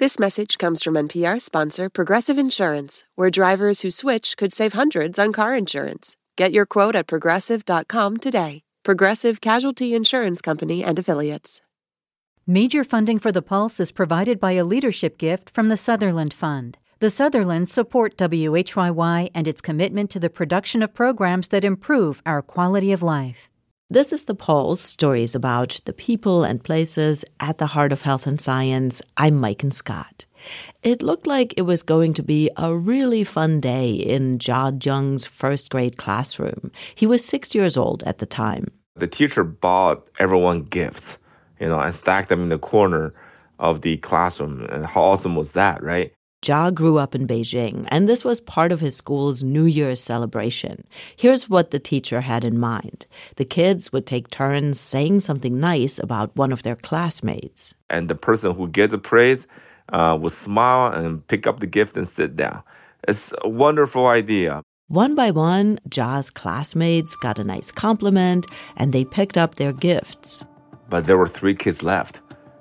This message comes from NPR sponsor Progressive Insurance, where drivers who switch could save hundreds on car insurance. Get your quote at progressive.com today. Progressive Casualty Insurance Company and Affiliates. Major funding for The Pulse is provided by a leadership gift from the Sutherland Fund. The Sutherlands support WHYY and its commitment to the production of programs that improve our quality of life. This is the Pulse stories about the people and places at the heart of health and science. I'm Maiken Scott. It looked like it was going to be a really fun day in Jia Jiang's first grade classroom. He was six years old at the time. The teacher bought everyone gifts, you know, and stacked them in the corner of the classroom. And how awesome was that, right? Jia grew up in Beijing, and this was part of his school's New Year's celebration. Here's what the teacher had in mind the kids would take turns saying something nice about one of their classmates. And the person who gets the praise uh, would smile and pick up the gift and sit down. It's a wonderful idea. One by one, Jia's classmates got a nice compliment and they picked up their gifts. But there were three kids left,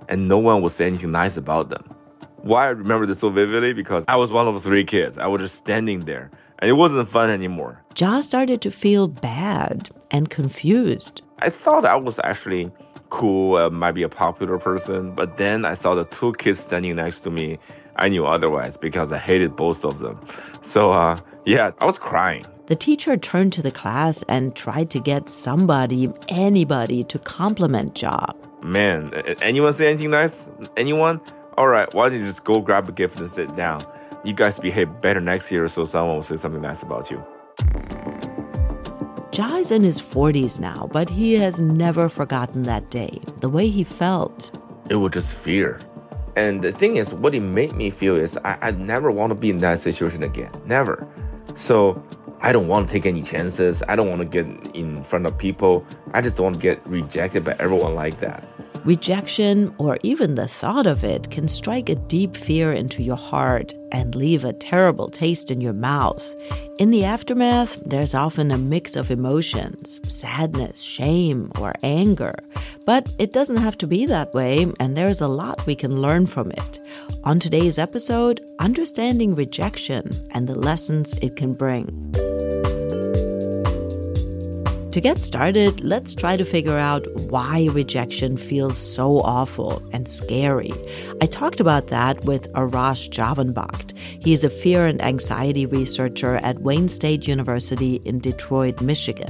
and no one was say anything nice about them. Why I remember this so vividly? Because I was one of three kids. I was just standing there, and it wasn't fun anymore. Jia started to feel bad and confused. I thought I was actually cool, uh, might be a popular person, but then I saw the two kids standing next to me. I knew otherwise because I hated both of them. So, uh, yeah, I was crying. The teacher turned to the class and tried to get somebody, anybody, to compliment Jia. Man, anyone say anything nice? Anyone? All right, why don't you just go grab a gift and sit down? You guys behave better next year so someone will say something nice about you. Jia's in his 40s now, but he has never forgotten that day, the way he felt. It was just fear. And the thing is, what it made me feel is I, I never want to be in that situation again. Never. So I don't want to take any chances. I don't want to get in front of people. I just don't want to get rejected by everyone like that. Rejection, or even the thought of it, can strike a deep fear into your heart and leave a terrible taste in your mouth. In the aftermath, there's often a mix of emotions sadness, shame, or anger. But it doesn't have to be that way, and there's a lot we can learn from it. On today's episode, understanding rejection and the lessons it can bring. To get started, let's try to figure out why rejection feels so awful and scary. I talked about that with Arash Javanbakht. He is a fear and anxiety researcher at Wayne State University in Detroit, Michigan.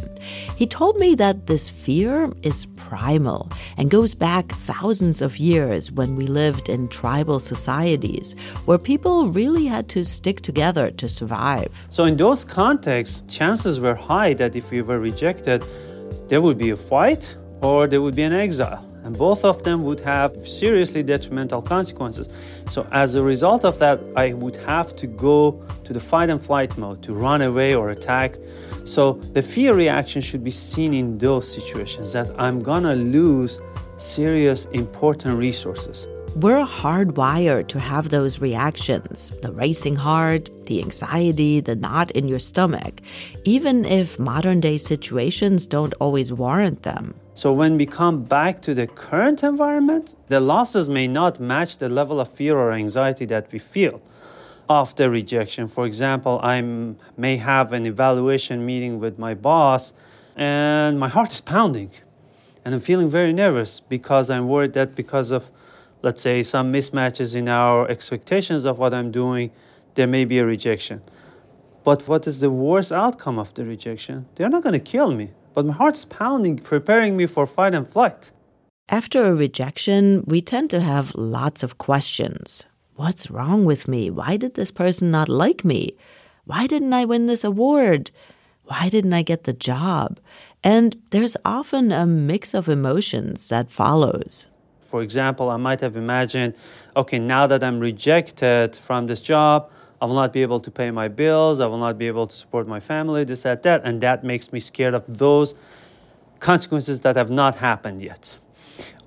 He told me that this fear is primal and goes back thousands of years when we lived in tribal societies where people really had to stick together to survive. So, in those contexts, chances were high that if we were rejected, there would be a fight or there would be an exile. And both of them would have seriously detrimental consequences. So, as a result of that, I would have to go to the fight and flight mode to run away or attack. So, the fear reaction should be seen in those situations that I'm gonna lose serious, important resources. We're hardwired to have those reactions the racing heart, the anxiety, the knot in your stomach, even if modern day situations don't always warrant them. So, when we come back to the current environment, the losses may not match the level of fear or anxiety that we feel after rejection. For example, I may have an evaluation meeting with my boss and my heart is pounding and I'm feeling very nervous because I'm worried that because of let's say, some mismatches in our expectations of what I'm doing, there may be a rejection. But what is the worst outcome of the rejection? They're not going to kill me, but my heart's pounding, preparing me for fight and flight. After a rejection, we tend to have lots of questions. What's wrong with me? Why did this person not like me? Why didn't I win this award? Why didn't I get the job? And there's often a mix of emotions that follows. For example, I might have imagined, okay, now that I'm rejected from this job, I will not be able to pay my bills, I will not be able to support my family, this, that, that, and that makes me scared of those consequences that have not happened yet.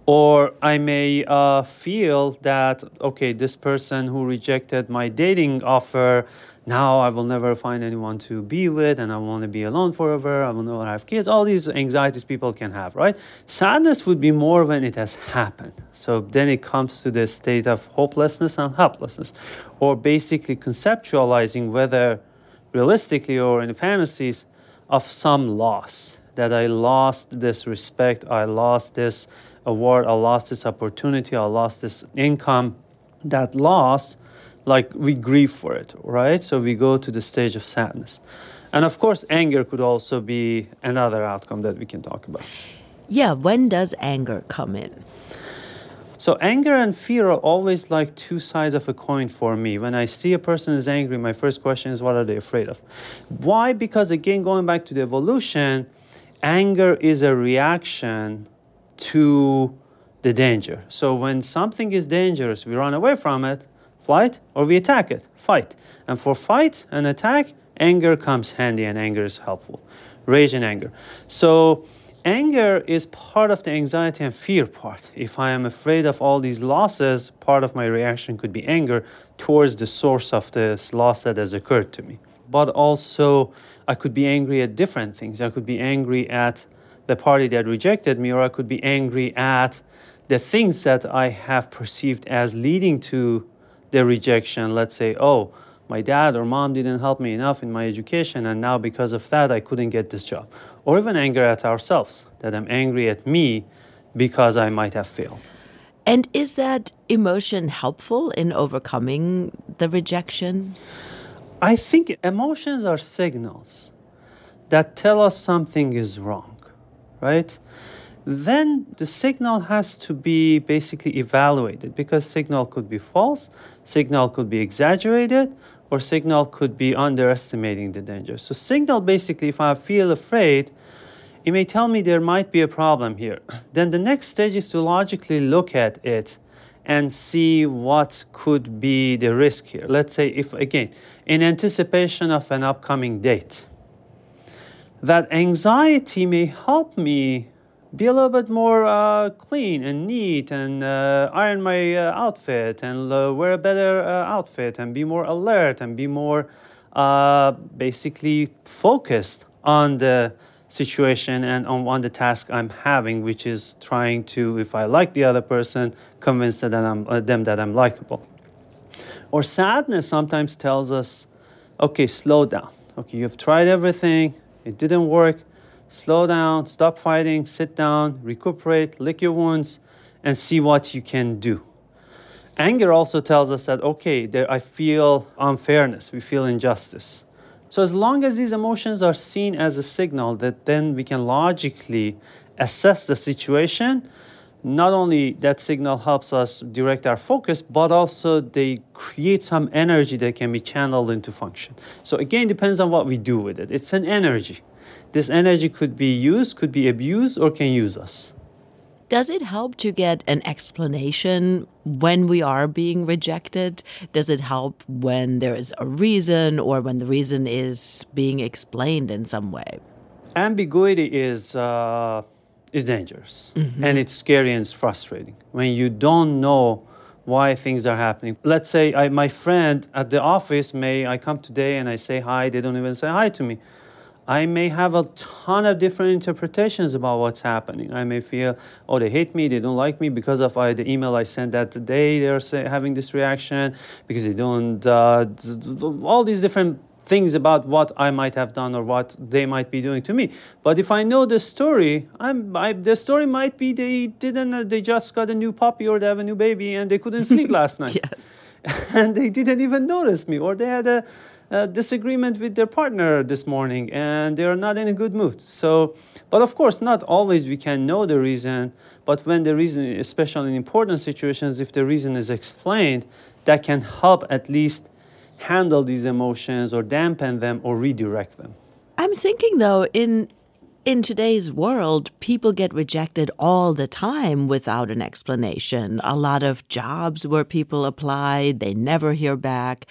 Or I may uh, feel that, okay, this person who rejected my dating offer now I will never find anyone to be with and I want to be alone forever. I will never have kids. All these anxieties people can have, right? Sadness would be more when it has happened. So then it comes to the state of hopelessness and helplessness, or basically conceptualizing whether realistically or in fantasies of some loss that I lost this respect, I lost this award, I lost this opportunity, I lost this income. That loss like we grieve for it, right? So we go to the stage of sadness. And of course, anger could also be another outcome that we can talk about. Yeah, when does anger come in? So anger and fear are always like two sides of a coin for me. When I see a person is angry, my first question is what are they afraid of? Why? Because again, going back to the evolution, anger is a reaction to the danger. So when something is dangerous, we run away from it flight, or we attack it, fight. And for fight and attack, anger comes handy and anger is helpful. Rage and anger. So, anger is part of the anxiety and fear part. If I am afraid of all these losses, part of my reaction could be anger towards the source of this loss that has occurred to me. But also, I could be angry at different things. I could be angry at the party that rejected me, or I could be angry at the things that I have perceived as leading to the rejection. Let's say, oh, my dad or mom didn't help me enough in my education, and now because of that, I couldn't get this job. Or even anger at ourselves, that I'm angry at me because I might have failed. And is that emotion helpful in overcoming the rejection? I think emotions are signals that tell us something is wrong, right? Then the signal has to be basically evaluated because signal could be false, signal could be exaggerated, or signal could be underestimating the danger. So signal basically, if I feel afraid, it may tell me there might be a problem here. Then the next stage is to logically look at it and see what could be the risk here. Let's say if again, in anticipation of an upcoming date, that anxiety may help me be a little bit more uh, clean and neat and uh, iron my uh, outfit and uh, wear a better uh, outfit and be more alert and be more uh, basically focused on the situation and on, on the task I'm having, which is trying to, if I like the other person, convince that I'm, them that I'm likable. Or sadness sometimes tells us, okay, slow down. Okay, you've tried everything, it didn't work slow down, stop fighting, sit down, recuperate, lick your wounds, and see what you can do. Anger also tells us that, okay, there, I feel unfairness, we feel injustice. So, as long as these emotions are seen as a signal that then we can logically assess the situation, not only that signal helps us direct our focus, but also they create some energy that can be channeled into function. So, again, depends on what we do with it. It's an energy this energy could be used, could be abused, or can use us. Does it help to get an explanation when we are being rejected? Does it help when there is a reason or when the reason is being explained in some way? Ambiguity is uh, is dangerous mm -hmm. and it's scary and it's frustrating when you don't know why things are happening. Let's say I, my friend at the office may I come today and I say hi, they don't even say hi to me. I may have a ton of different interpretations about what's happening. I may feel, oh, they hate me, they don't like me because of uh, the email I sent that day. They're say, having this reaction because they don't. Uh, all these different things about what I might have done or what they might be doing to me. But if I know the story, I'm I, the story might be they didn't. Uh, they just got a new puppy or they have a new baby and they couldn't sleep last night. yes. and they didn't even notice me or they had a disagreement with their partner this morning and they are not in a good mood. So, but of course, not always we can know the reason, but when the reason, especially in important situations, if the reason is explained, that can help at least handle these emotions or dampen them or redirect them. I'm thinking though, in in today's world, people get rejected all the time without an explanation. A lot of jobs where people apply, they never hear back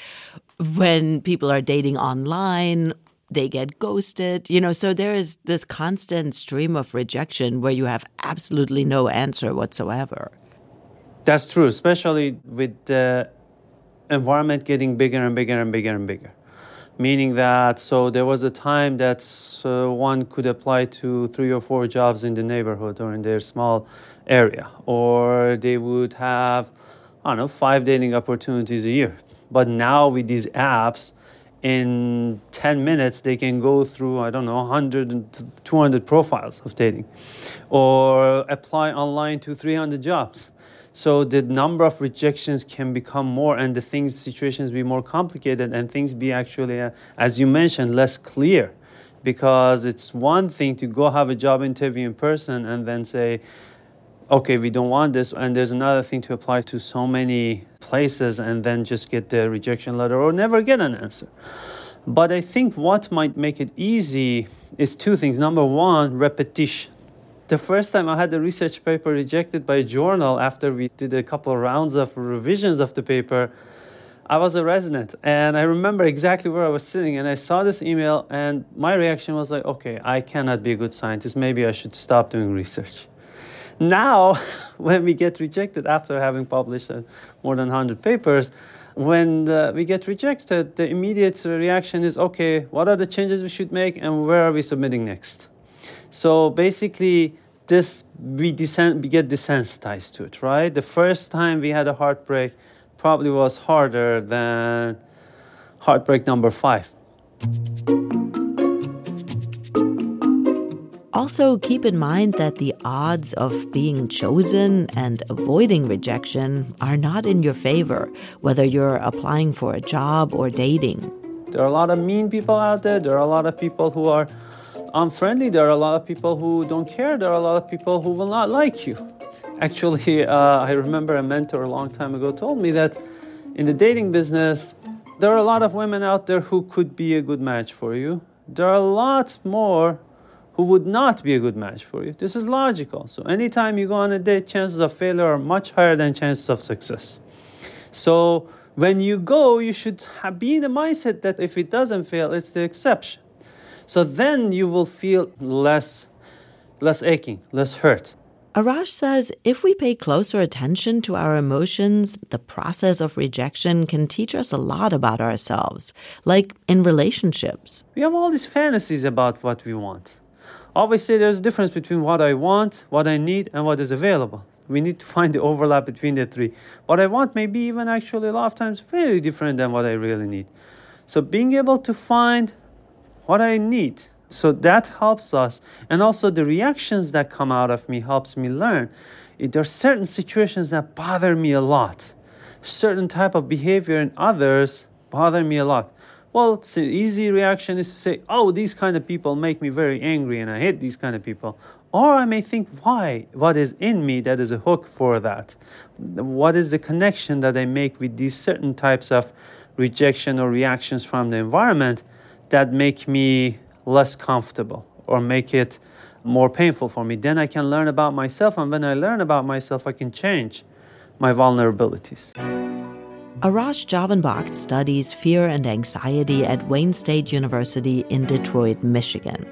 when people are dating online, they get ghosted. You know, so there is this constant stream of rejection where you have absolutely no answer whatsoever. That's true, especially with the environment getting bigger and bigger and bigger and bigger. Meaning that, so there was a time that uh, one could apply to three or four jobs in the neighborhood or in their small area, or they would have, I don't know, five dating opportunities a year. But now with these apps, in 10 minutes they can go through i don't know 100 200 profiles of dating or apply online to 300 jobs. So the number of rejections can become more and the things situations be more complicated and things be actually uh, as you mentioned less clear. Because it's one thing to go have a job interview in person and then say okay we don't want this. And there's another thing to apply to so many places and then just get the rejection letter or never get an answer. But i think what might make it easy is two things. Number one repetition. The first time I had a research paper rejected by a journal after we did a couple of rounds of revisions of the paper, I was a resident. And I remember exactly where I was sitting and I saw this email and my reaction was like, okay, I cannot be a good scientist. Maybe I should stop doing research. Now, when we get rejected after having published uh, more than 100 papers, when uh, we get rejected, the immediate reaction is, okay, what are the changes we should make and where are we submitting next? So basically, this we, desen- we get desensitized to it, right? The first time we had a heartbreak probably was harder than heartbreak number five. Also, keep in mind that the odds of being chosen and avoiding rejection are not in your favor, whether you're applying for a job or dating. There are a lot of mean people out there. There are a lot of people who are unfriendly. There are a lot of people who don't care. There are a lot of people who will not like you. Actually, uh, I remember a mentor a long time ago told me that in the dating business, there are a lot of women out there who could be a good match for you. There are lots more who would not be a good match for you. This is logical. So anytime you go on a date, chances of failure are much higher than chances of success. So when you go, you should be in the mindset that if it doesn't fail, it's the exception. So then you will feel less, less aching, less hurt. Arash says if we pay closer attention to our emotions, the process of rejection can teach us a lot about ourselves, like in relationships. We have all these fantasies about what we want. Obviously, there's a difference between what I want, what I need, and what is available. We need to find the overlap between the three. What I want may be even actually a lot of times very different than what I really need. So, being able to find what I need. So that helps us. And also the reactions that come out of me helps me learn. There are certain situations that bother me a lot. Certain type of behavior in others bother me a lot. Well, it's an easy reaction is to say, oh, these kind of people make me very angry and I hate these kind of people. Or I may think, why? What is in me that is a hook for that? What is the connection that I make with these certain types of rejection or reactions from the environment? that make me less comfortable or make it more painful for me. Then I can learn about myself, and when I learn about myself, I can change my vulnerabilities. Arash Javanbakht studies fear and anxiety at Wayne State University in Detroit, Michigan.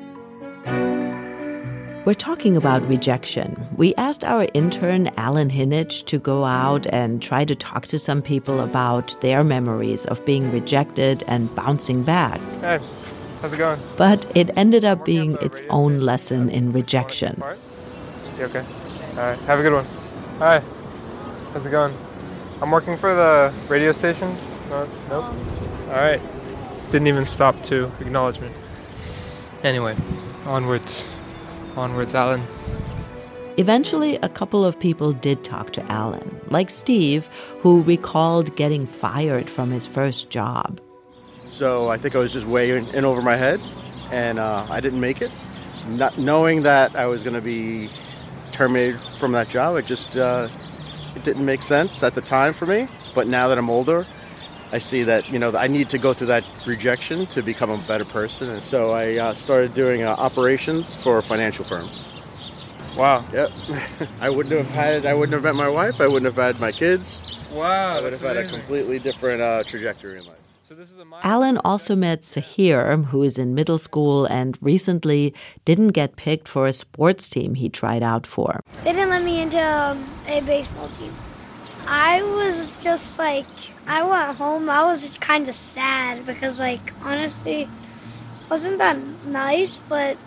We're talking about rejection. We asked our intern, Alan Hinich, to go out and try to talk to some people about their memories of being rejected and bouncing back. Hey, how's it going? But it ended up being its own lesson in rejection. You okay? All right, have a good one. Hi, how's it going? I'm working for the radio station. No, nope. All right. Didn't even stop to acknowledge me. Anyway, onwards. Onwards, Alan. Eventually, a couple of people did talk to Alan, like Steve, who recalled getting fired from his first job. So I think I was just way in over my head, and uh, I didn't make it. Not knowing that I was going to be terminated from that job, it just uh, it didn't make sense at the time for me. But now that I'm older, I see that you know I need to go through that rejection to become a better person, and so I uh, started doing uh, operations for financial firms. Wow. Yep. I wouldn't have had. I wouldn't have met my wife. I wouldn't have had my kids. Wow. I would have had a completely different uh, trajectory in life. Alan also met Sahir, who is in middle school and recently didn't get picked for a sports team he tried out for. They didn't let me into um, a baseball team. I was just like, I went home. I was kind of sad because, like, honestly, wasn't that nice? But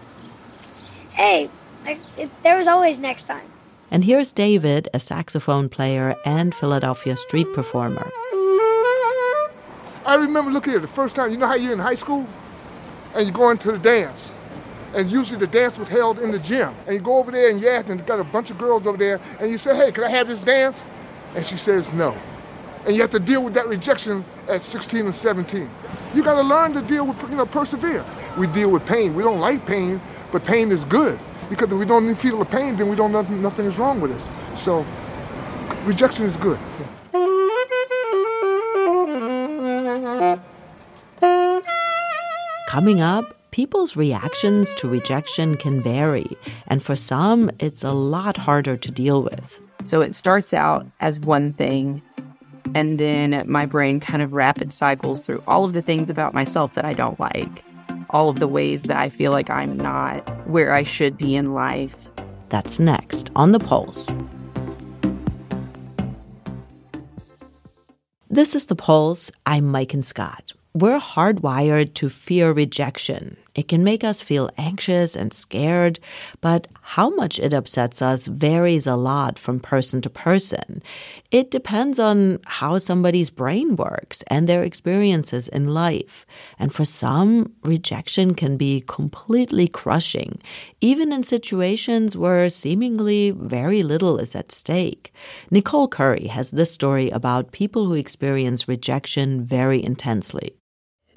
hey, like, it, there was always next time. And here's David, a saxophone player and Philadelphia street performer. I remember looking at the first time, you know how you're in high school and you're going to the dance. And usually the dance was held in the gym. And you go over there and you ask, and you got a bunch of girls over there, and you say, hey, can I have this dance? And she says no. And you have to deal with that rejection at 16 and 17. You got to learn to deal with, you know, persevere. We deal with pain. We don't like pain, but pain is good. Because if we don't feel the pain, then we don't, nothing, nothing is wrong with us. So rejection is good. Coming up, people's reactions to rejection can vary, and for some, it's a lot harder to deal with. So it starts out as one thing, and then my brain kind of rapid cycles through all of the things about myself that I don't like, all of the ways that I feel like I'm not where I should be in life. That's next on The Pulse. This is The Pulse. I'm Maiken Scott. We're hardwired to fear rejection. It can make us feel anxious and scared, but how much it upsets us varies a lot from person to person. It depends on how somebody's brain works and their experiences in life. And for some, rejection can be completely crushing, even in situations where seemingly very little is at stake. Nicole Curry has this story about people who experience rejection very intensely.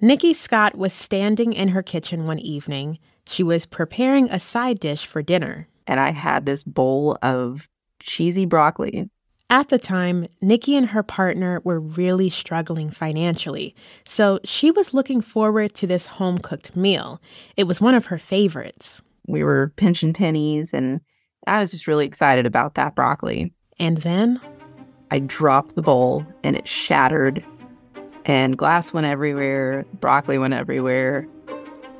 Nikki Scott was standing in her kitchen one evening. She was preparing a side dish for dinner. And I had this bowl of cheesy broccoli. At the time, Nikki and her partner were really struggling financially, so she was looking forward to this home cooked meal. It was one of her favorites. We were pinching pennies, and I was just really excited about that broccoli. And then I dropped the bowl and it shattered and glass went everywhere, broccoli went everywhere,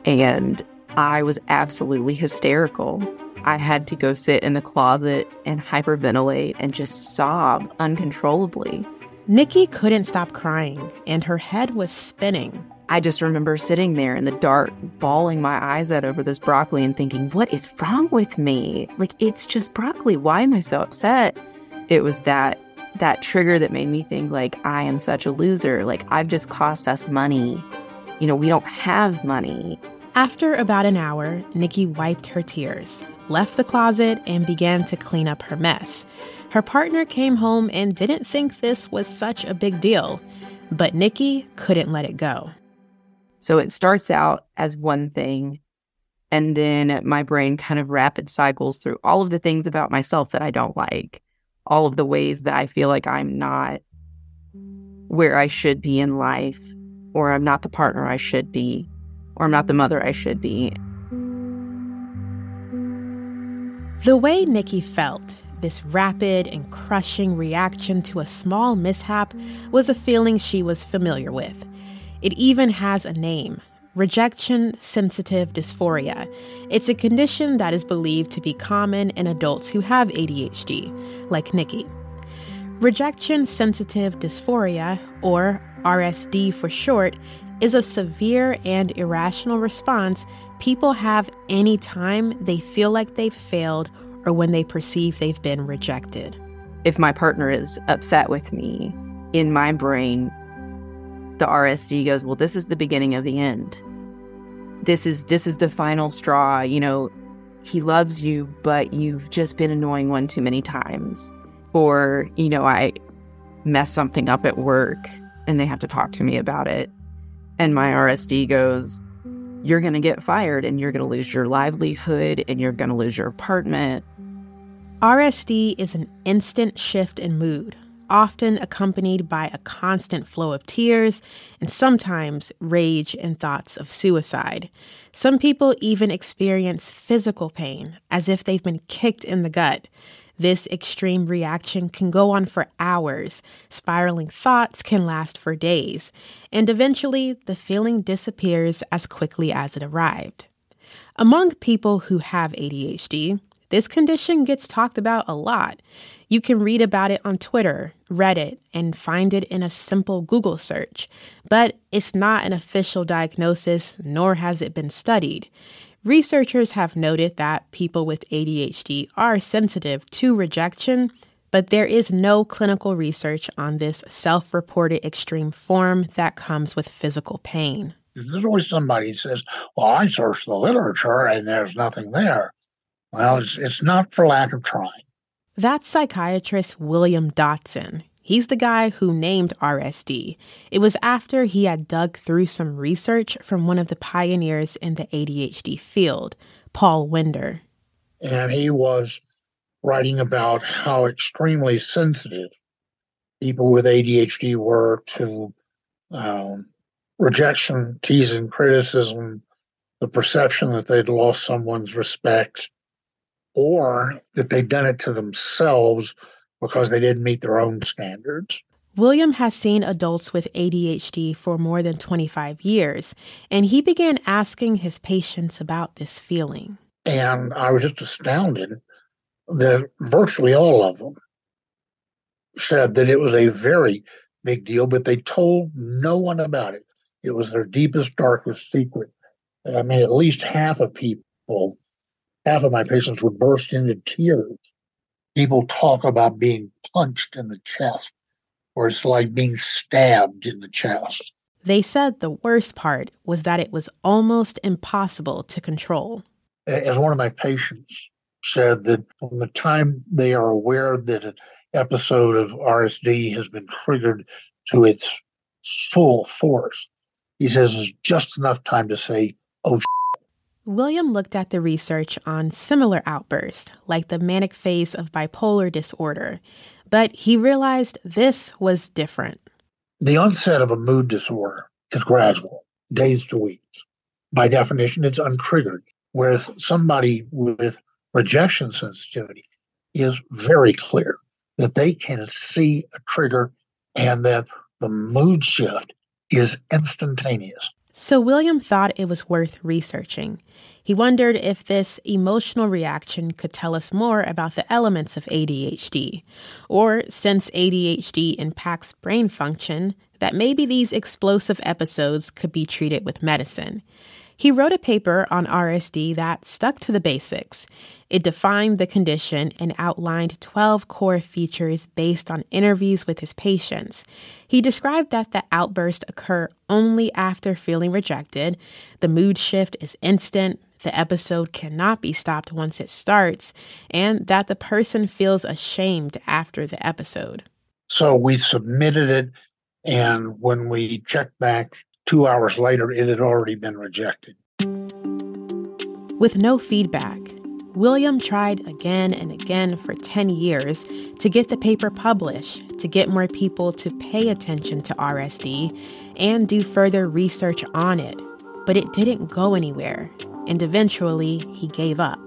and I was absolutely hysterical. I had to go sit in the closet and hyperventilate and just sob uncontrollably. Nikki couldn't stop crying, and her head was spinning. I just remember sitting there in the dark, bawling my eyes out over this broccoli and thinking, what is wrong with me? Like, it's just broccoli. Why am I so upset? It was that that trigger that made me think like I am such a loser. Like I've just cost us money. You know, we don't have money. After about an hour, Nikki wiped her tears, left the closet, and began to clean up her mess. Her partner came home and didn't think this was such a big deal, but Nikki couldn't let it go. So it starts out as one thing, and then my brain kind of rapid cycles through all of the things about myself that I don't like all of the ways that I feel like I'm not where I should be in life, or I'm not the partner I should be, or I'm not the mother I should be. The way Nikki felt, this rapid and crushing reaction to a small mishap, was a feeling she was familiar with. It even has a name rejection sensitive dysphoria. It's a condition that is believed to be common in adults who have ADHD, like Nikki. Rejection sensitive dysphoria, or RSD for short, is a severe and irrational response people have anytime they feel like they've failed or when they perceive they've been rejected. If my partner is upset with me, in my brain, the RSD goes, well, this is the beginning of the end. This is this is the final straw, you know, he loves you, but you've just been annoying one too many times. Or, you know, I mess something up at work and they have to talk to me about it. And my RSD goes, You're going to get fired and you're going to lose your livelihood and you're going to lose your apartment. RSD is an instant shift in mood, often accompanied by a constant flow of tears and sometimes rage and thoughts of suicide. Some people even experience physical pain, as if they've been kicked in the gut. This extreme reaction can go on for hours. Spiraling thoughts can last for days. And eventually, the feeling disappears as quickly as it arrived. Among people who have ADHD, this condition gets talked about a lot. You can read about it on Twitter, Reddit, and find it in a simple Google search. But it's not an official diagnosis, nor has it been studied. Researchers have noted that people with ADHD are sensitive to rejection, but there is no clinical research on this self reported extreme form that comes with physical pain. There's always somebody who says, Well, I searched the literature and there's nothing there. Well, it's, it's not for lack of trying. That's psychiatrist William Dodson. He's the guy who named RSD. It was after he had dug through some research from one of the pioneers in the ADHD field, Paul Wender. And he was writing about how extremely sensitive people with ADHD were to um, rejection, teasing, criticism, the perception that they'd lost someone's respect, or that they'd done it to themselves because they didn't meet their own standards. William has seen adults with ADHD for more than 25 years, and he began asking his patients about this feeling. And I was just astounded that virtually all of them said that it was a very big deal, but they told no one about it. It was their deepest, darkest secret. I mean, at least half of people, half of my patients would burst into tears. People talk about being punched in the chest, or it's like being stabbed in the chest. They said the worst part was that it was almost impossible to control. As one of my patients said, that from the time they are aware that an episode of RSD has been triggered to its full force, he says there's just enough time to say, oh, William looked at the research on similar outbursts, like the manic phase of bipolar disorder, but he realized this was different. The onset of a mood disorder is gradual, days to weeks. By definition, it's untriggered, whereas somebody with rejection sensitivity is very clear that they can see a trigger and that the mood shift is instantaneous. So William thought it was worth researching. He wondered if this emotional reaction could tell us more about the elements of ADHD, or since ADHD impacts brain function, that maybe these explosive episodes could be treated with medicine. He wrote a paper on RSD that stuck to the basics. It defined the condition and outlined 12 core features based on interviews with his patients. He described that the outbursts occur only after feeling rejected, the mood shift is instant, the episode cannot be stopped once it starts, and that the person feels ashamed after the episode. So we submitted it, and when we checked back two hours later, it had already been rejected. With no feedback, William tried again and again for 10 years to get the paper published, to get more people to pay attention to RSD, and do further research on it. But it didn't go anywhere, and eventually he gave up.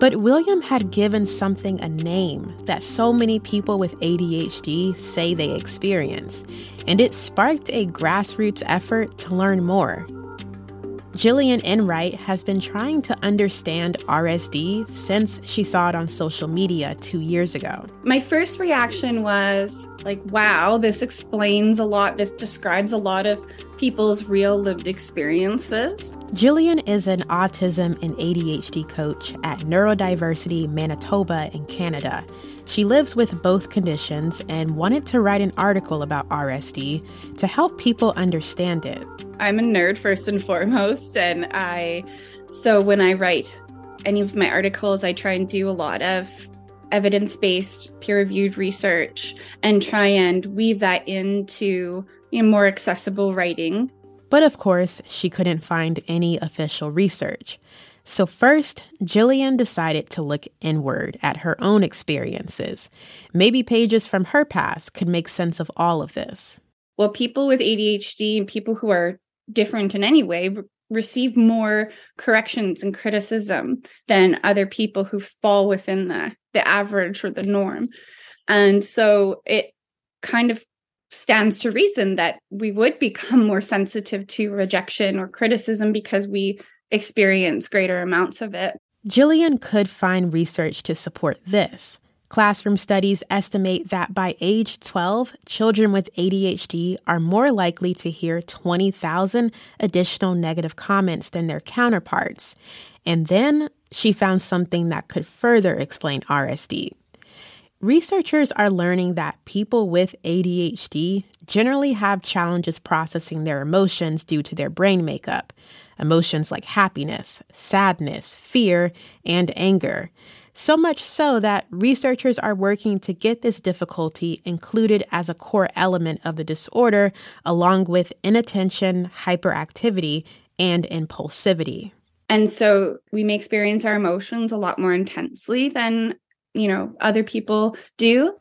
But William had given something a name that so many people with ADHD say they experience, and it sparked a grassroots effort to learn more. Jillian Enright has been trying to understand RSD since she saw it on social media two years ago. My first reaction was like, wow, this explains a lot. This describes a lot of people's real lived experiences. Jillian is an autism and ADHD coach at Neurodiversity Manitoba in Canada. She lives with both conditions and wanted to write an article about RSD to help people understand it. I'm a nerd first and foremost, and I so when I write any of my articles, I try and do a lot of evidence based, peer reviewed research and try and weave that into know, more accessible writing. But of course, she couldn't find any official research. So, first, Jillian decided to look inward at her own experiences. Maybe pages from her past could make sense of all of this. Well, people with ADHD and people who are different in any way, receive more corrections and criticism than other people who fall within the the average or the norm. And so it kind of stands to reason that we would become more sensitive to rejection or criticism because we experience greater amounts of it. Jillian could find research to support this. Classroom studies estimate that by age 12, children with ADHD are more likely to hear 20,000 additional negative comments than their counterparts. And then she found something that could further explain RSD. Researchers are learning that people with ADHD generally have challenges processing their emotions due to their brain makeup. Emotions like happiness, sadness, fear, and anger. So much so that researchers are working to get this difficulty included as a core element of the disorder, along with inattention, hyperactivity, and impulsivity. And so we may experience our emotions a lot more intensely than, you know, other people do.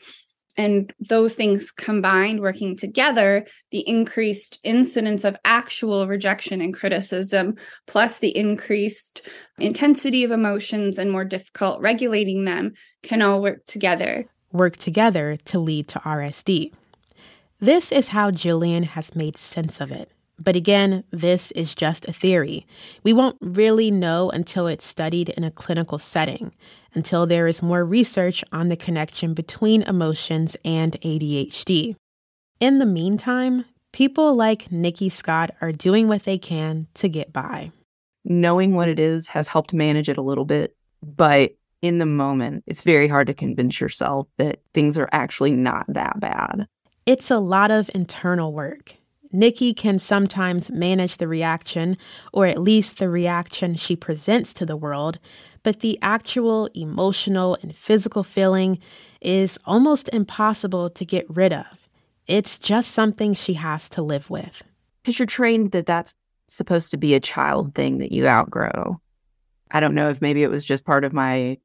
And those things combined working together the increased incidence of actual rejection and criticism plus the increased intensity of emotions and more difficult regulating them can all work together. Work together to lead to rsd this is how jillian has made sense of it but again, this is just a theory. We won't really know until it's studied in a clinical setting, until there is more research on the connection between emotions and ADHD. In the meantime, people like Nikki Scott are doing what they can to get by. Knowing what it is has helped manage it a little bit, but in the moment, it's very hard to convince yourself that things are actually not that bad. It's a lot of internal work. Nikki can sometimes manage the reaction, or at least the reaction she presents to the world, but the actual emotional and physical feeling is almost impossible to get rid of. It's just something she has to live with. Because you're trained that that's supposed to be a child thing that you outgrow. I don't know if maybe it was just part of my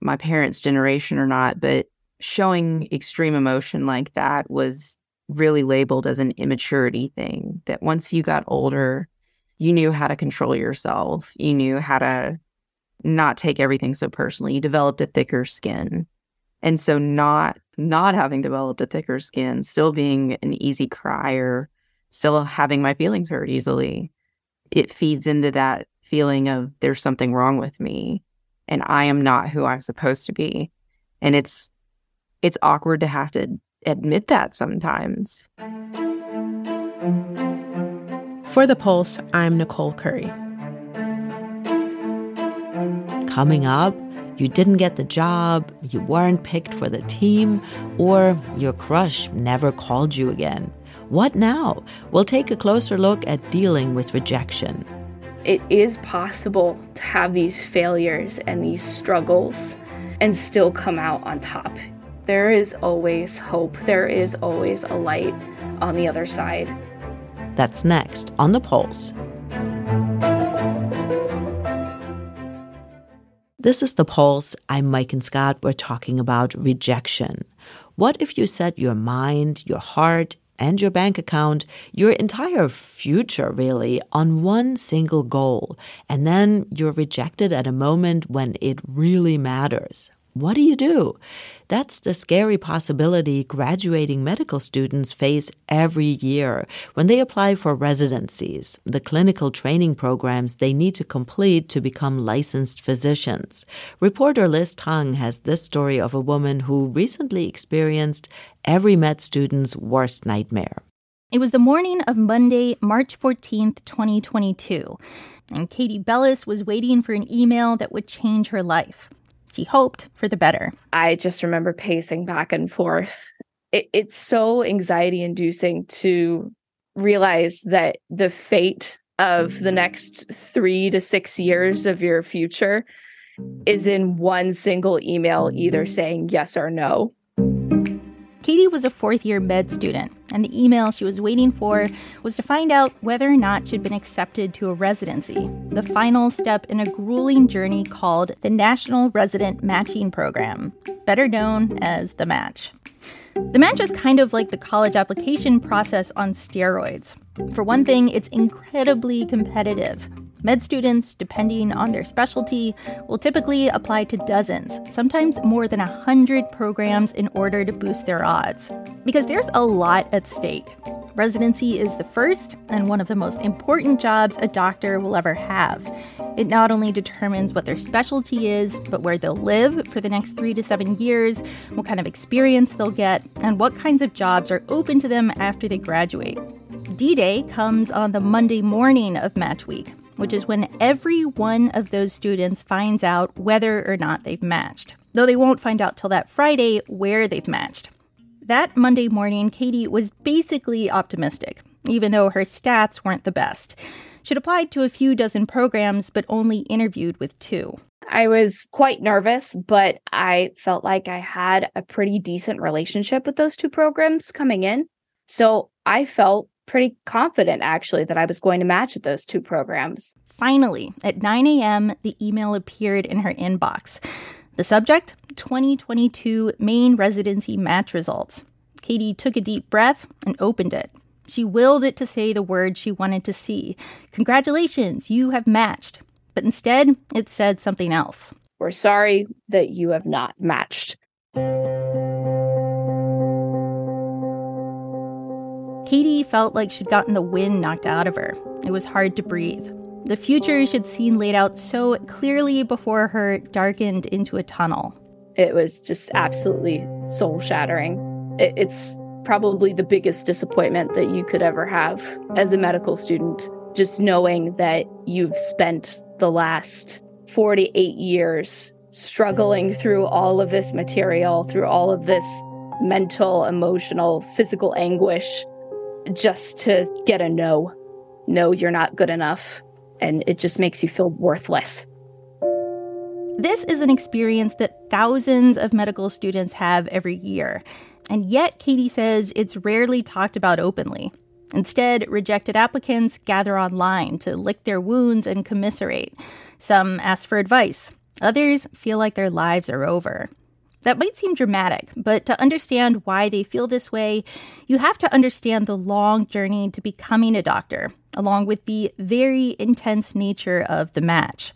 my parents' generation or not, but showing extreme emotion like that was really labeled as an immaturity thing that once you got older, you knew how to control yourself. You knew how to not take everything so personally. You developed a thicker skin. And so not not having developed a thicker skin, still being an easy crier, still having my feelings hurt easily, it feeds into that feeling of there's something wrong with me and I am not who I'm supposed to be. And it's it's awkward to have to admit that sometimes. For The Pulse, I'm Nicole Curry. Coming up, you didn't get the job, you weren't picked for the team, or your crush never called you again. What now? We'll take a closer look at dealing with rejection. It is possible to have these failures and these struggles and still come out on top there is always hope. There is always a light on the other side. That's next on The Pulse. This is The Pulse. I'm Maiken Scott. We're talking about rejection. What if you set your mind, your heart, and your bank account, your entire future really, on one single goal, and then you're rejected at a moment when it really matters? What do you do? That's the scary possibility graduating medical students face every year when they apply for residencies, the clinical training programs they need to complete to become licensed physicians. Reporter Liz Tung has this story of a woman who recently experienced every med student's worst nightmare. It was the morning of Monday, March 14th, 2022, and Katie Bellis was waiting for an email that would change her life. She hoped for the better. I just remember pacing back and forth. It, it's so anxiety inducing to realize that the fate of the next three to six years of your future is in one single email, either saying yes or no. Katie was a fourth year med student, and the email she was waiting for was to find out whether or not she'd been accepted to a residency, the final step in a grueling journey called the National Resident Matching Program, better known as the Match. The match is kind of like the college application process on steroids. For one thing, it's incredibly competitive. Med students, depending on their specialty, will typically apply to dozens, sometimes more than 100 programs in order to boost their odds. Because there's a lot at stake. Residency is the first and one of the most important jobs a doctor will ever have. It not only determines what their specialty is, but where they'll live for the next three to seven years, what kind of experience they'll get, and what kinds of jobs are open to them after they graduate. D Day comes on the Monday morning of Match Week, which is when every one of those students finds out whether or not they've matched, though they won't find out till that Friday where they've matched. That Monday morning, Katie was basically optimistic, even though her stats weren't the best. She'd applied to a few dozen programs, but only interviewed with two. I was quite nervous, but I felt like I had a pretty decent relationship with those two programs coming in. So I felt pretty confident actually that I was going to match at those two programs. Finally, at 9 a.m., the email appeared in her inbox. The subject 2022 Main residency match results. Katie took a deep breath and opened it. She willed it to say the word she wanted to see Congratulations, you have matched. But instead, it said something else. We're sorry that you have not matched. Katie felt like she'd gotten the wind knocked out of her. It was hard to breathe. The future she'd seen laid out so clearly before her darkened into a tunnel. It was just absolutely soul shattering. It's probably the biggest disappointment that you could ever have as a medical student. Just knowing that you've spent the last 48 years struggling through all of this material, through all of this mental, emotional, physical anguish just to get a no. No, you're not good enough. And it just makes you feel worthless. This is an experience that thousands of medical students have every year. And yet, Katie says it's rarely talked about openly. Instead, rejected applicants gather online to lick their wounds and commiserate. Some ask for advice, others feel like their lives are over. That might seem dramatic, but to understand why they feel this way, you have to understand the long journey to becoming a doctor, along with the very intense nature of the match.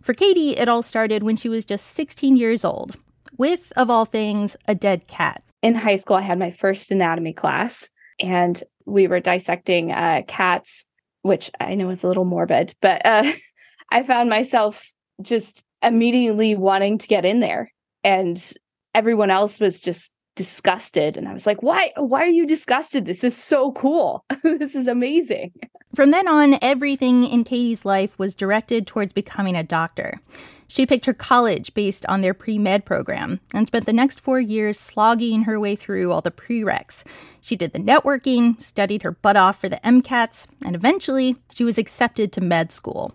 For Katie, it all started when she was just 16 years old, with, of all things, a dead cat. In high school, I had my first anatomy class, and we were dissecting uh, cats, which I know is a little morbid, but uh, I found myself just immediately wanting to get in there and everyone else was just disgusted. And i was like why why are you disgusted? This is so cool. This is amazing. From then on everything in katie's life was directed towards becoming a doctor. She picked her college based on their pre-med program and spent the next four years slogging her way through all the prereqs. She did the networking studied her butt off for the mcats and eventually she was accepted to med school.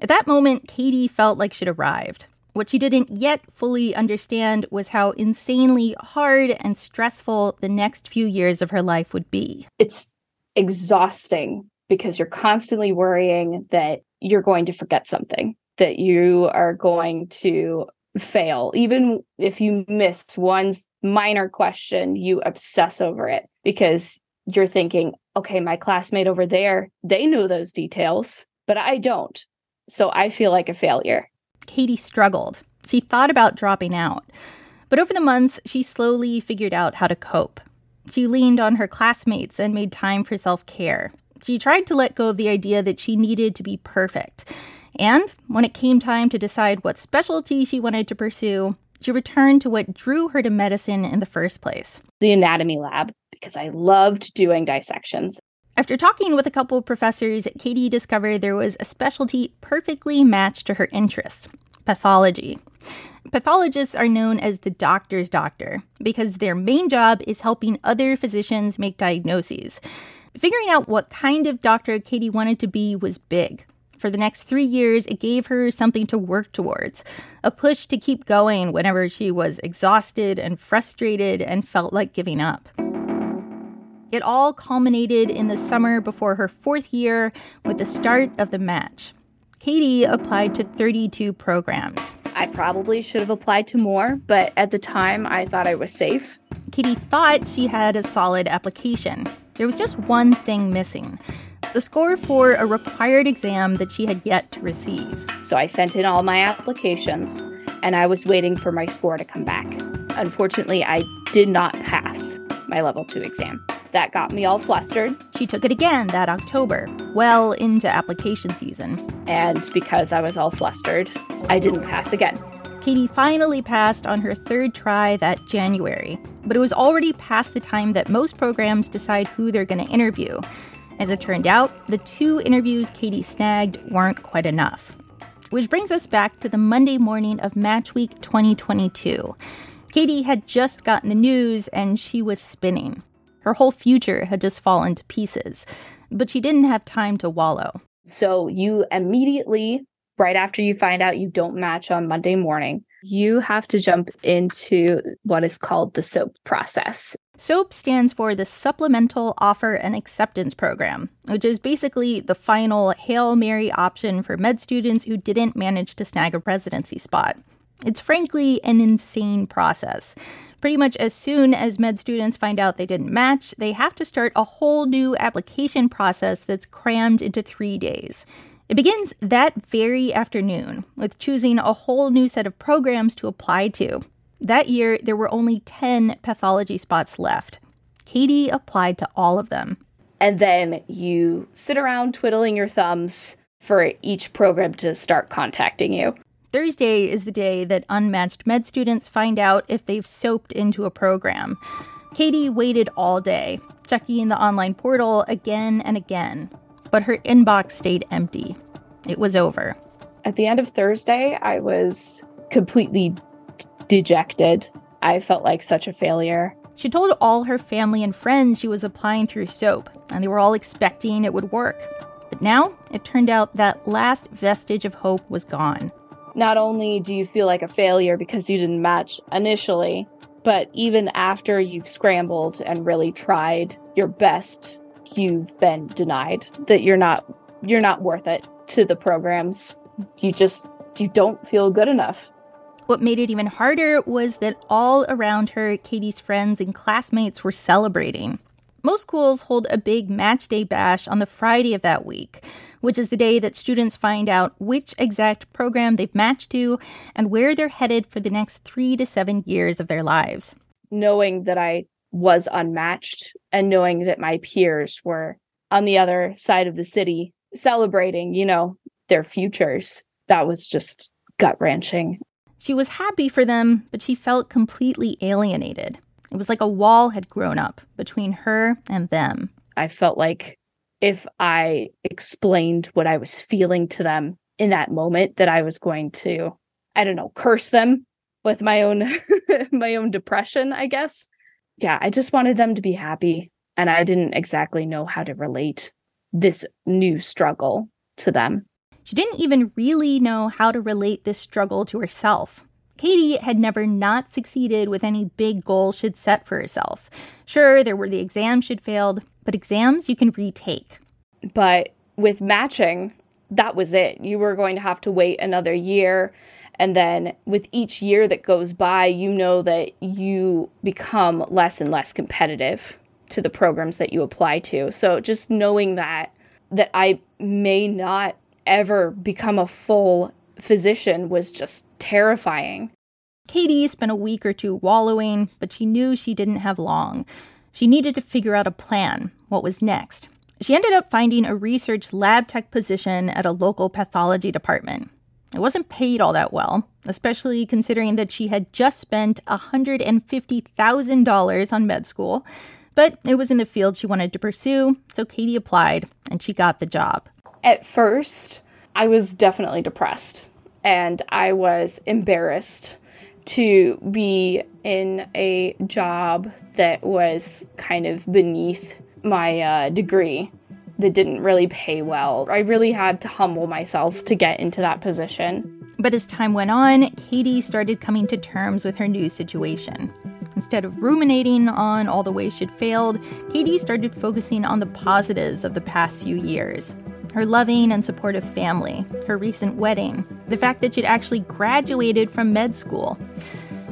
At that moment katie felt like she'd arrived what she didn't yet fully understand was how insanely hard and stressful the next few years of her life would be. It's exhausting because you're constantly worrying that you're going to forget something, that you are going to fail. Even if you miss one minor question, you obsess over it because you're thinking, okay, my classmate over there, they know those details, but I don't. So I feel like a failure. Katie struggled. She thought about dropping out. But over the months, she slowly figured out how to cope. She leaned on her classmates and made time for self care. She tried to let go of the idea that she needed to be perfect. And when it came time to decide what specialty she wanted to pursue, she returned to what drew her to medicine in the first place the anatomy lab, because I loved doing dissections. After talking with a couple of professors, Katie discovered there was a specialty perfectly matched to her interests pathology. Pathologists are known as the doctor's doctor because their main job is helping other physicians make diagnoses. Figuring out what kind of doctor Katie wanted to be was big. For the next three years, it gave her something to work towards, a push to keep going whenever she was exhausted and frustrated and felt like giving up. It all culminated in the summer before her fourth year with the start of the match. Katie applied to 32 programs. I probably should have applied to more, but at the time I thought I was safe. Katie thought she had a solid application. There was just one thing missing the score for a required exam that she had yet to receive. So I sent in all my applications and I was waiting for my score to come back. Unfortunately, I did not pass my level two exam. That got me all flustered. She took it again that October, well into application season. And because I was all flustered, I didn't pass again. Katie finally passed on her third try that January, but it was already past the time that most programs decide who they're going to interview. As it turned out, the two interviews Katie snagged weren't quite enough. Which brings us back to the Monday morning of Match Week 2022. Katie had just gotten the news and she was spinning. Her whole future had just fallen to pieces, but she didn't have time to wallow. So you immediately, right after you find out you don't match on Monday morning, you have to jump into what is called the SOAP process. SOAP stands for the Supplemental Offer and Acceptance Program, which is basically the final Hail Mary option for med students who didn't manage to snag a residency spot. It's frankly an insane process. Pretty much as soon as med students find out they didn't match, they have to start a whole new application process that's crammed into three days. It begins that very afternoon with choosing a whole new set of programs to apply to. That year, there were only 10 pathology spots left. Katie applied to all of them. And then you sit around twiddling your thumbs for each program to start contacting you. Thursday is the day that unmatched med students find out if they've soaped into a program. Katie waited all day, checking the online portal again and again, but her inbox stayed empty. It was over. At the end of Thursday, I was completely dejected. I felt like such a failure. She told all her family and friends she was applying through SOAP, and they were all expecting it would work. But now, it turned out that last vestige of hope was gone not only do you feel like a failure because you didn't match initially, but even after you've scrambled and really tried your best, you've been denied that you're not you're not worth it to the programs. You just you don't feel good enough. What made it even harder was that all around her, Katie's friends and classmates were celebrating. Most schools hold a big match day bash on the Friday of that week, which is the day that students find out which exact program they've matched to and where they're headed for the next three to seven years of their lives. Knowing that I was unmatched and knowing that my peers were on the other side of the city celebrating, you know, their futures, that was just gut wrenching. She was happy for them, but she felt completely alienated. It was like a wall had grown up between her and them. I felt like if I explained what I was feeling to them in that moment that I was going to I don't know, curse them with my own my own depression, I guess. Yeah, I just wanted them to be happy and I didn't exactly know how to relate this new struggle to them. She didn't even really know how to relate this struggle to herself. Katie had never not succeeded with any big goal she'd set for herself. Sure, there were the exams she'd failed, but exams you can retake. But with matching, that was it. You were going to have to wait another year. And then with each year that goes by, you know that you become less and less competitive to the programs that you apply to. So just knowing that that I may not ever become a full physician was just terrifying. Katie spent a week or two wallowing, but she knew she didn't have long. She needed to figure out a plan. What was next? She ended up finding a research lab tech position at a local pathology department. It wasn't paid all that well, especially considering that she had just spent $150,000 on med school. But it was in the field she wanted to pursue, so Katie applied and she got the job. At first, I was definitely depressed and I was embarrassed to be in a job that was kind of beneath my uh, degree that didn't really pay well. I really had to humble myself to get into that position. But as time went on, Katie started coming to terms with her new situation. Instead of ruminating on all the ways she'd failed, Katie started focusing on the positives of the past few years her loving and supportive family, her recent wedding, the fact that she'd actually graduated from med school.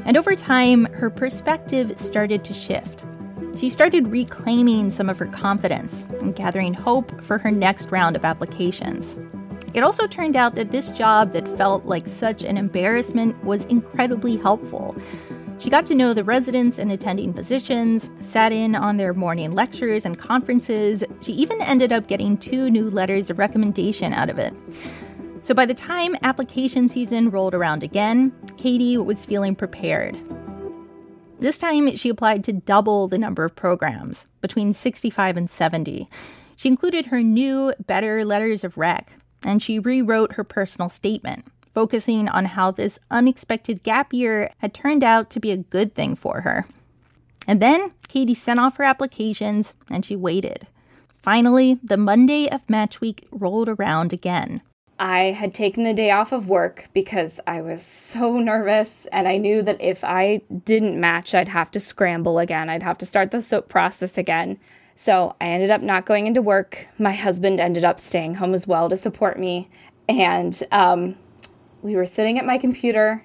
And over time, her perspective started to shift. she started reclaiming some of her confidence and gathering hope for her next round of applications. It also turned out that this job that felt like such an embarrassment was incredibly helpful. She got to know the residents and attending physicians, sat in on their morning lectures and conferences. She even ended up getting two new letters of recommendation out of it. So by the time application season rolled around again, Katie was feeling prepared. This time, she applied to double the number of programs, between 65 and 70. She included her new, better letters of rec, and she rewrote her personal statement, focusing on how this unexpected gap year had turned out to be a good thing for her. And then Katie sent off her applications and she waited. Finally, the Monday of match week rolled around again. I had taken the day off of work because I was so nervous and I knew that if I didn't match, I'd have to scramble again. I'd have to start the soap process again. So I ended up not going into work. My husband ended up staying home as well to support me. And um, we were sitting at my computer.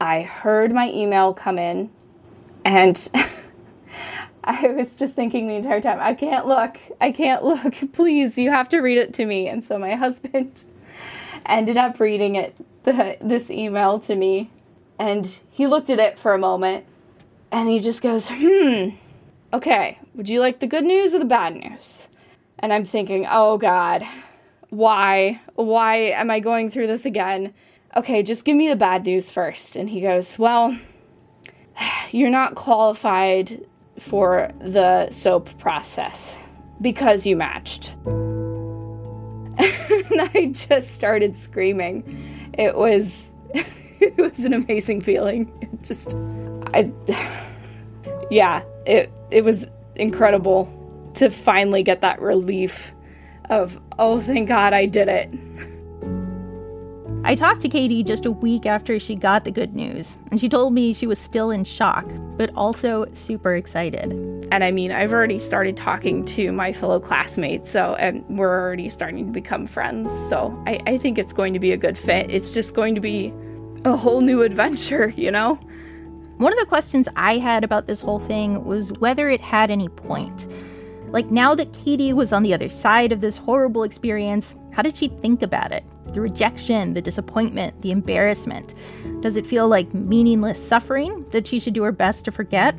I heard my email come in and I was just thinking the entire time, I can't look. I can't look. Please, you have to read it to me. And so my husband ended up reading it, the, this email to me, and he looked at it for a moment, and he just goes, "Hmm, okay. Would you like the good news or the bad news?" And I'm thinking, "Oh God, why? Why am I going through this again?" Okay, just give me the bad news first. And he goes, "Well, you're not qualified for the soap process because you matched." and I just started screaming. It was it was an amazing feeling. It just I yeah, it it was incredible to finally get that relief of oh thank God I did it. I talked to Katie just a week after she got the good news, and she told me she was still in shock, but also super excited. And I mean, I've already started talking to my fellow classmates, so, and we're already starting to become friends. So I, I think it's going to be a good fit. It's just going to be a whole new adventure, you know? One of the questions I had about this whole thing was whether it had any point. Like, now that Katie was on the other side of this horrible experience, how did she think about it? The rejection, the disappointment, the embarrassment? Does it feel like meaningless suffering that she should do her best to forget?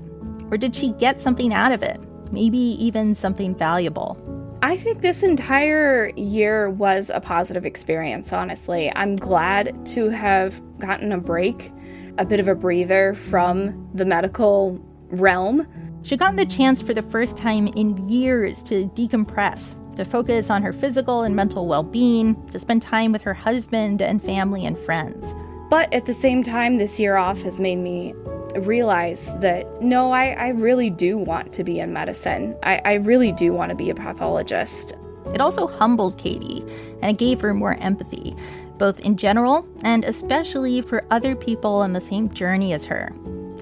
Or did she get something out of it? Maybe even something valuable? I think this entire year was a positive experience, honestly. I'm glad to have gotten a break, a bit of a breather from the medical realm. She got the chance for the first time in years to decompress, to focus on her physical and mental well being, to spend time with her husband and family and friends. But at the same time, this year off has made me realize that no, I, I really do want to be in medicine. I, I really do want to be a pathologist. It also humbled Katie and it gave her more empathy, both in general and especially for other people on the same journey as her.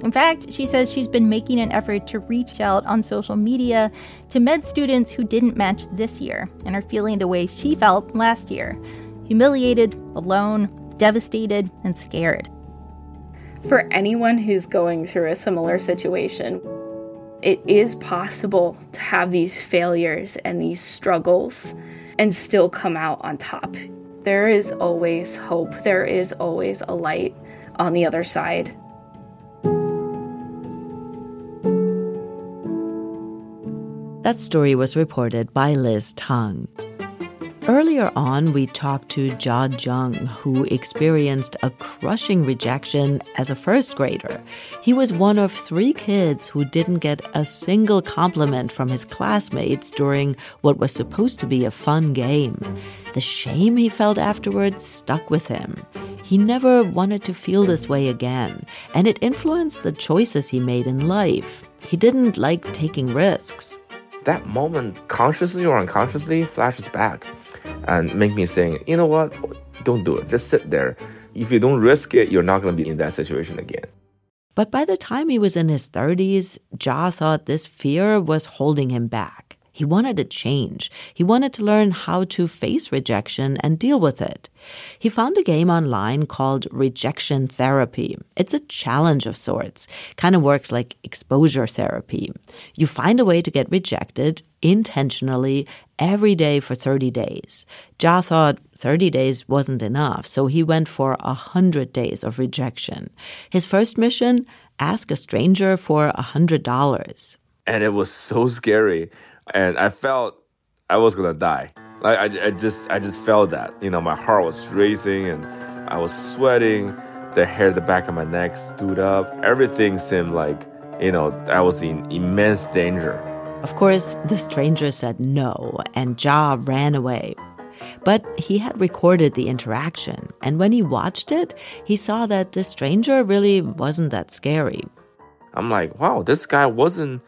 In fact, she says she's been making an effort to reach out on social media to med students who didn't match this year and are feeling the way she felt last year humiliated, alone, devastated, and scared. For anyone who's going through a similar situation, it is possible to have these failures and these struggles and still come out on top. There is always hope, there is always a light on the other side. That story was reported by Liz Tung. Earlier on, we talked to Jia Jiang, who experienced a crushing rejection as a first grader. He was one of three kids who didn't get a single compliment from his classmates during what was supposed to be a fun game. The shame he felt afterwards stuck with him. He never wanted to feel this way again, and it influenced the choices he made in life. He didn't like taking risks that moment, consciously or unconsciously, flashes back and make me saying, you know what, don't do it. Just sit there. If you don't risk it, you're not going to be in that situation again. But by the time he was in his 30s, Jia thought this fear was holding him back. He wanted to change. He wanted to learn how to face rejection and deal with it. He found a game online called Rejection Therapy. It's a challenge of sorts, kind of works like exposure therapy. You find a way to get rejected intentionally every day for 30 days. Jia thought 30 days wasn't enough, so he went for 100 days of rejection. His first mission ask a stranger for $100. And it was so scary and I felt I was gonna die. Like I, I just I just felt that you know my heart was racing and I was sweating. The hair at the back of my neck stood up. Everything seemed like you know I was in immense danger. Of course, the stranger said no, and Jia ran away. But he had recorded the interaction, and when he watched it, he saw that the stranger really wasn't that scary. I'm like, wow, this guy wasn't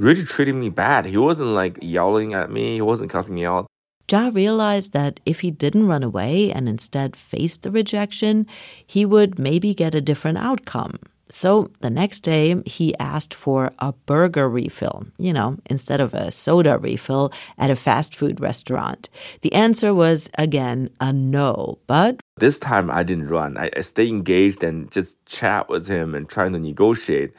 really treating me bad. He wasn't like yelling at me, he wasn't cussing me out. Jia realized that if he didn't run away and instead faced the rejection, he would maybe get a different outcome. So the next day, he asked for a burger refill, you know, instead of a soda refill at a fast food restaurant. The answer was again a no, but. This time I didn't run. I, I stayed engaged and just chat with him and trying to negotiate.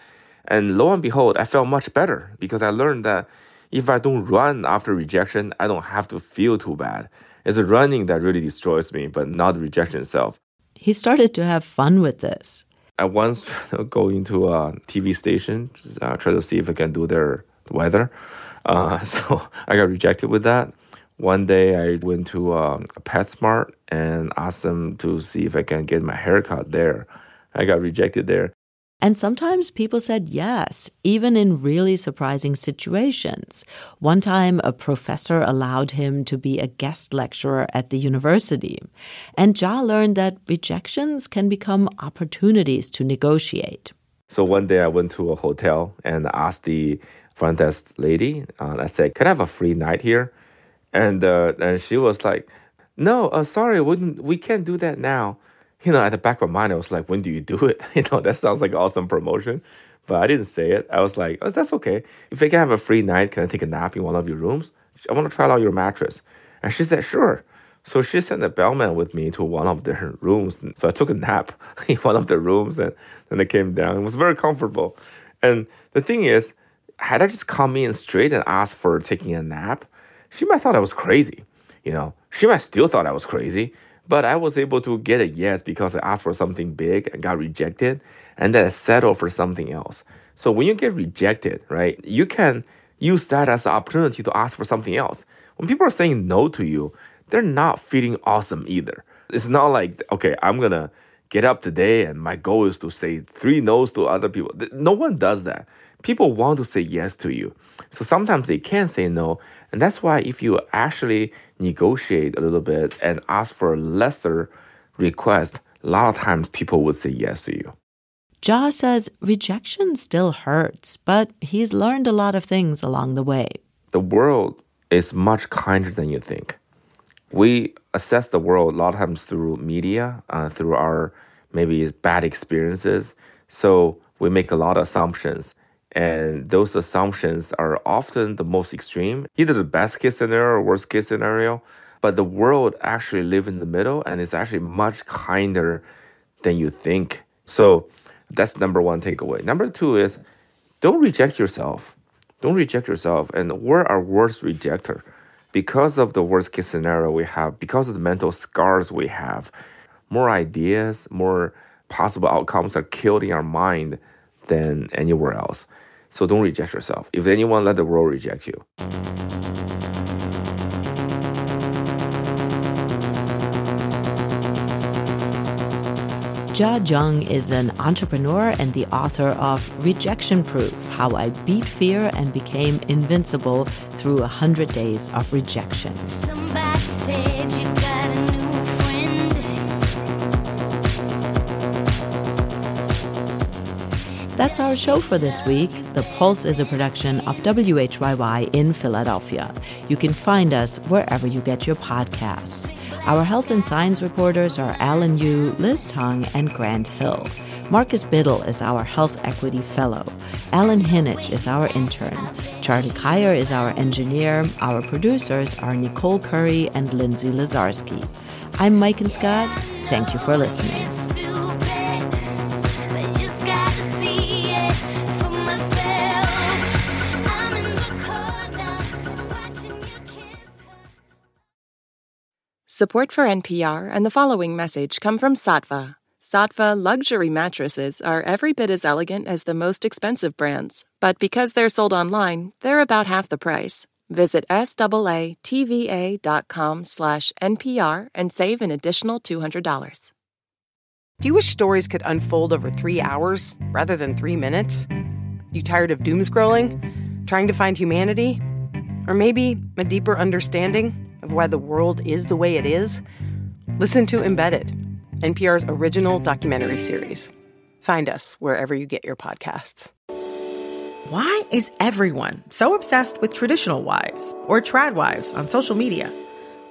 And lo and behold, I felt much better because I learned that if I don't run after rejection, I don't have to feel too bad. It's the running that really destroys me, but not rejection itself. He started to have fun with this. I once tried to go into a TV station, just, uh, try to see if I can do their weather. Uh, so I got rejected with that. One day I went to um, a PetSmart and asked them to see if I can get my haircut there. I got rejected there. And sometimes people said yes, even in really surprising situations. One time, a professor allowed him to be a guest lecturer at the university. And Jia learned that rejections can become opportunities to negotiate. So one day I went to a hotel and asked the front desk lady, uh, I said, Can I have a free night here? And, uh, and she was like, No, uh, sorry, we, we can't do that now you know, at the back of my mind, I was like, when do you do it? You know, that sounds like awesome promotion. But I didn't say it. I was like, oh, that's okay. If I can have a free night, can I take a nap in one of your rooms? I want to try out your mattress. And she said, sure. So she sent a bellman with me to one of their rooms. So I took a nap in one of the rooms and then I came down. It was very comfortable. And the thing is, had I just come in straight and asked for taking a nap, she might have thought I was crazy. You know, she might still thought I was crazy. But I was able to get a yes because I asked for something big and got rejected, and then I settled for something else. So when you get rejected, right, you can use that as an opportunity to ask for something else. When people are saying no to you, they're not feeling awesome either. It's not like, okay, I'm gonna get up today and my goal is to say three no's to other people. No one does that. People want to say yes to you. So sometimes they can't say no. And that's why if you actually negotiate a little bit and ask for a lesser request, a lot of times people would say yes to you. Jia says rejection still hurts, but he's learned a lot of things along the way. The world is much kinder than you think. We assess the world a lot of times through media, uh, through our maybe bad experiences. So we make a lot of assumptions. And those assumptions are often the most extreme, either the best case scenario or worst case scenario. But the world actually lives in the middle and it's actually much kinder than you think. So that's number one takeaway. Number two is don't reject yourself. Don't reject yourself. And we're our worst rejecter. Because of the worst case scenario we have, because of the mental scars we have, more ideas, more possible outcomes are killed in our mind than anywhere else. So don't reject yourself. If anyone, let the world reject you. Jia Jiang is an entrepreneur and the author of Rejection Proof How I Beat Fear and Became Invincible Through 100 Days of Rejection. That's our show for this week. The Pulse is a production of WHYY in Philadelphia. You can find us wherever you get your podcasts. Our health and science reporters are Alan Yu, Liz Tung, and Grant Hill. Marcus Biddle is our Health Equity Fellow. Alan Hinich is our intern. Charlie Kaier is our engineer. Our producers are Nicole Curry and Lindsay Lazarski. I'm Maiken Scott. Thank you for listening. Support for NPR and the following message come from Saatva. Saatva luxury mattresses are every bit as elegant as the most expensive brands, but because they're sold online, they're about half the price. Visit SAATVA.com slash NPR and save an additional $200. Do you wish stories could unfold over three hours rather than three minutes? You tired of doom scrolling? Trying to find humanity? Or maybe a deeper understanding of why the world is the way it is? Listen to Embedded, NPR's original documentary series. Find us wherever you get your podcasts. Why is everyone so obsessed with traditional wives or trad wives on social media?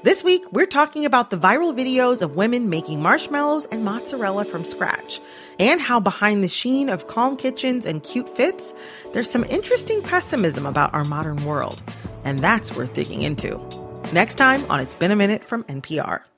This week, we're talking about the viral videos of women making marshmallows and mozzarella from scratch, and how behind the sheen of calm kitchens and cute fits, there's some interesting pessimism about our modern world. And that's worth digging into. Next time on It's Been a Minute from NPR.